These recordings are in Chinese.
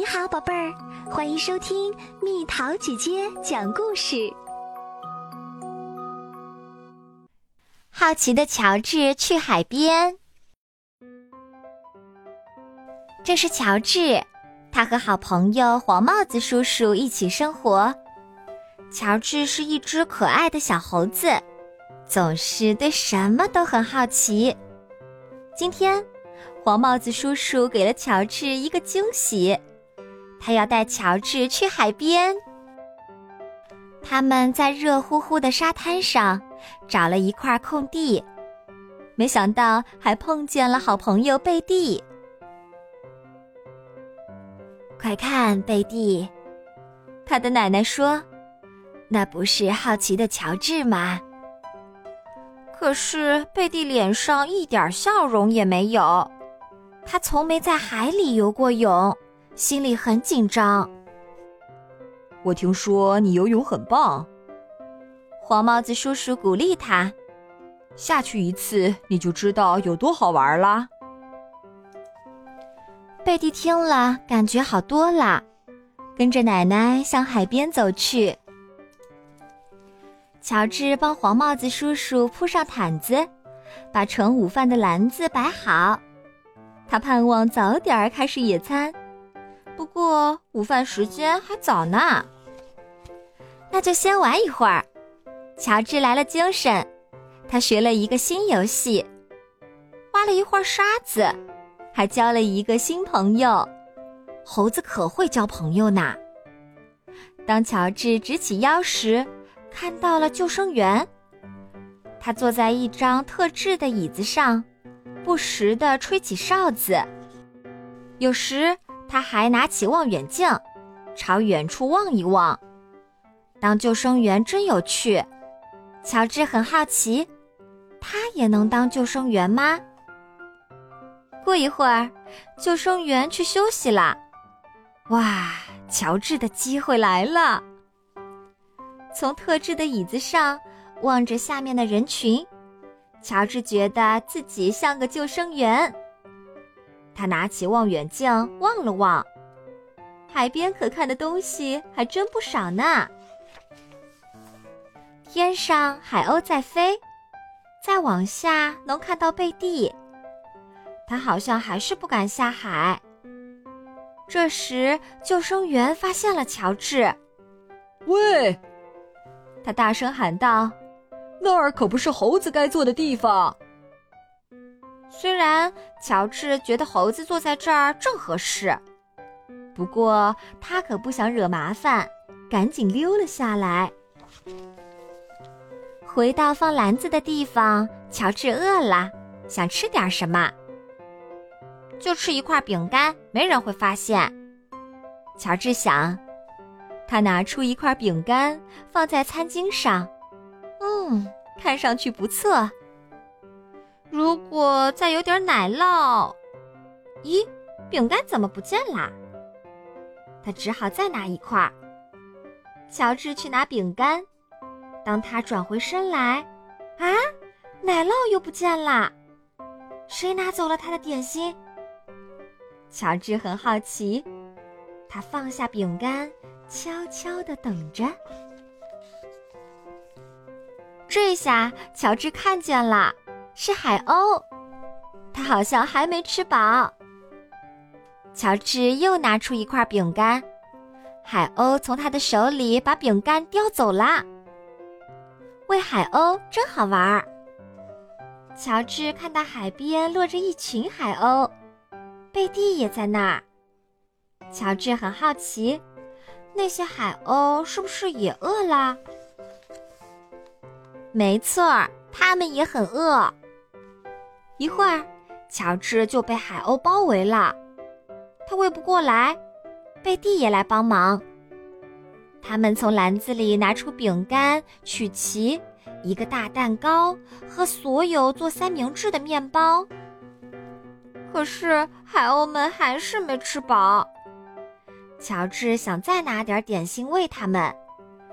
你好，宝贝儿，欢迎收听蜜桃姐姐讲故事。好奇的乔治去海边。这是乔治，他和好朋友黄帽子叔叔一起生活。乔治是一只可爱的小猴子，总是对什么都很好奇。今天，黄帽子叔叔给了乔治一个惊喜。他要带乔治去海边。他们在热乎乎的沙滩上找了一块空地，没想到还碰见了好朋友贝蒂。快看，贝蒂！他的奶奶说：“那不是好奇的乔治吗？”可是贝蒂脸上一点笑容也没有，他从没在海里游过泳。心里很紧张。我听说你游泳很棒，黄帽子叔叔鼓励他。下去一次你就知道有多好玩啦。贝蒂听了，感觉好多了，跟着奶奶向海边走去。乔治帮黄帽子叔叔铺上毯子，把盛午饭的篮子摆好。他盼望早点开始野餐。不过午饭时间还早呢，那就先玩一会儿。乔治来了精神，他学了一个新游戏，挖了一会儿沙子，还交了一个新朋友。猴子可会交朋友呢。当乔治直起腰时，看到了救生员，他坐在一张特制的椅子上，不时地吹起哨子，有时。他还拿起望远镜，朝远处望一望。当救生员真有趣。乔治很好奇，他也能当救生员吗？过一会儿，救生员去休息了。哇，乔治的机会来了！从特制的椅子上望着下面的人群，乔治觉得自己像个救生员。他拿起望远镜望了望，海边可看的东西还真不少呢。天上海鸥在飞，再往下能看到贝蒂，他好像还是不敢下海。这时，救生员发现了乔治，喂！他大声喊道：“那儿可不是猴子该坐的地方。”虽然乔治觉得猴子坐在这儿正合适，不过他可不想惹麻烦，赶紧溜了下来。回到放篮子的地方，乔治饿了，想吃点什么。就吃一块饼干，没人会发现。乔治想，他拿出一块饼干放在餐巾上，嗯，看上去不错。如果再有点奶酪，咦，饼干怎么不见啦？他只好再拿一块。乔治去拿饼干，当他转回身来，啊，奶酪又不见啦！谁拿走了他的点心？乔治很好奇，他放下饼干，悄悄地等着。这下乔治看见了。是海鸥，它好像还没吃饱。乔治又拿出一块饼干，海鸥从他的手里把饼干叼走了。喂海鸥真好玩儿。乔治看到海边落着一群海鸥，贝蒂也在那儿。乔治很好奇，那些海鸥是不是也饿了？没错儿，它们也很饿。一会儿，乔治就被海鸥包围了。他喂不过来，贝蒂也来帮忙。他们从篮子里拿出饼干、曲奇、一个大蛋糕和所有做三明治的面包。可是海鸥们还是没吃饱。乔治想再拿点点心喂他们，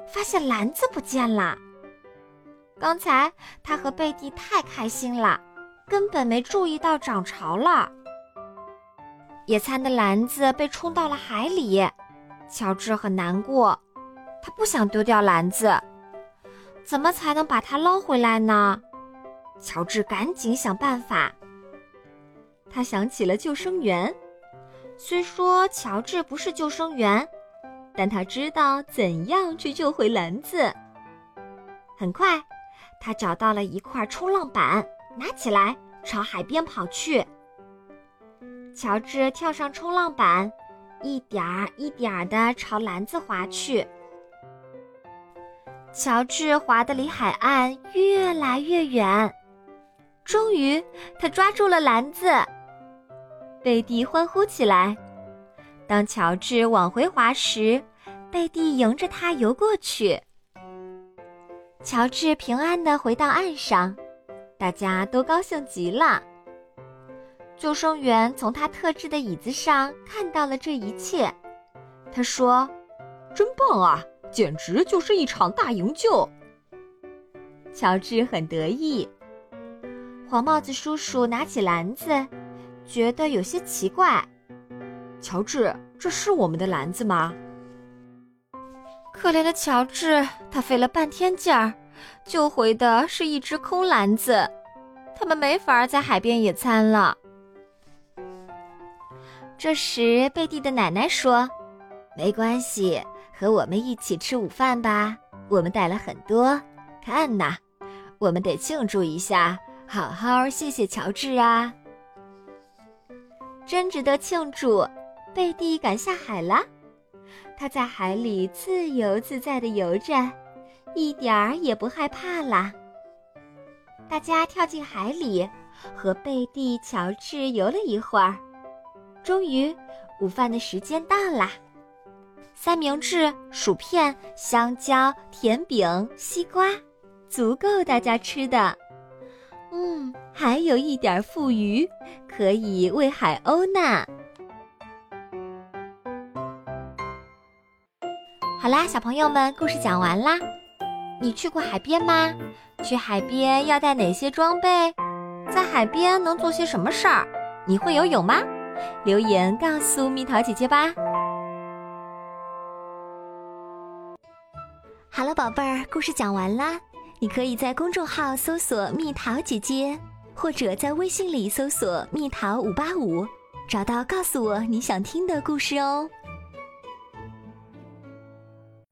发现篮子不见了。刚才他和贝蒂太开心了。根本没注意到涨潮了。野餐的篮子被冲到了海里，乔治很难过，他不想丢掉篮子，怎么才能把它捞回来呢？乔治赶紧想办法。他想起了救生员，虽说乔治不是救生员，但他知道怎样去救回篮子。很快，他找到了一块冲浪板，拿起来朝海边跑去。乔治跳上冲浪板，一点儿一点儿地朝篮子划去。乔治划得离海岸越来越远，终于，他抓住了篮子。贝蒂欢呼起来。当乔治往回滑时，贝蒂迎着他游过去。乔治平安地回到岸上，大家都高兴极了。救生员从他特制的椅子上看到了这一切，他说：“真棒啊，简直就是一场大营救。”乔治很得意。黄帽子叔叔拿起篮子。觉得有些奇怪，乔治，这是我们的篮子吗？可怜的乔治，他费了半天劲儿，救回的是一只空篮子，他们没法在海边野餐了。这时，贝蒂的奶奶说：“没关系，和我们一起吃午饭吧，我们带了很多。看呐，我们得庆祝一下，好好谢谢乔治啊！”真值得庆祝！贝蒂敢下海了，他在海里自由自在地游着，一点儿也不害怕啦。大家跳进海里，和贝蒂、乔治游了一会儿。终于，午饭的时间到啦！三明治、薯片、香蕉、甜饼、西瓜，足够大家吃的。嗯，还有一点富余，可以喂海鸥呢。好啦，小朋友们，故事讲完啦。你去过海边吗？去海边要带哪些装备？在海边能做些什么事儿？你会游泳吗？留言告诉蜜桃姐姐吧。好了，宝贝儿，故事讲完啦。你可以在公众号搜索“蜜桃姐姐”，或者在微信里搜索“蜜桃五八五”，找到告诉我你想听的故事哦。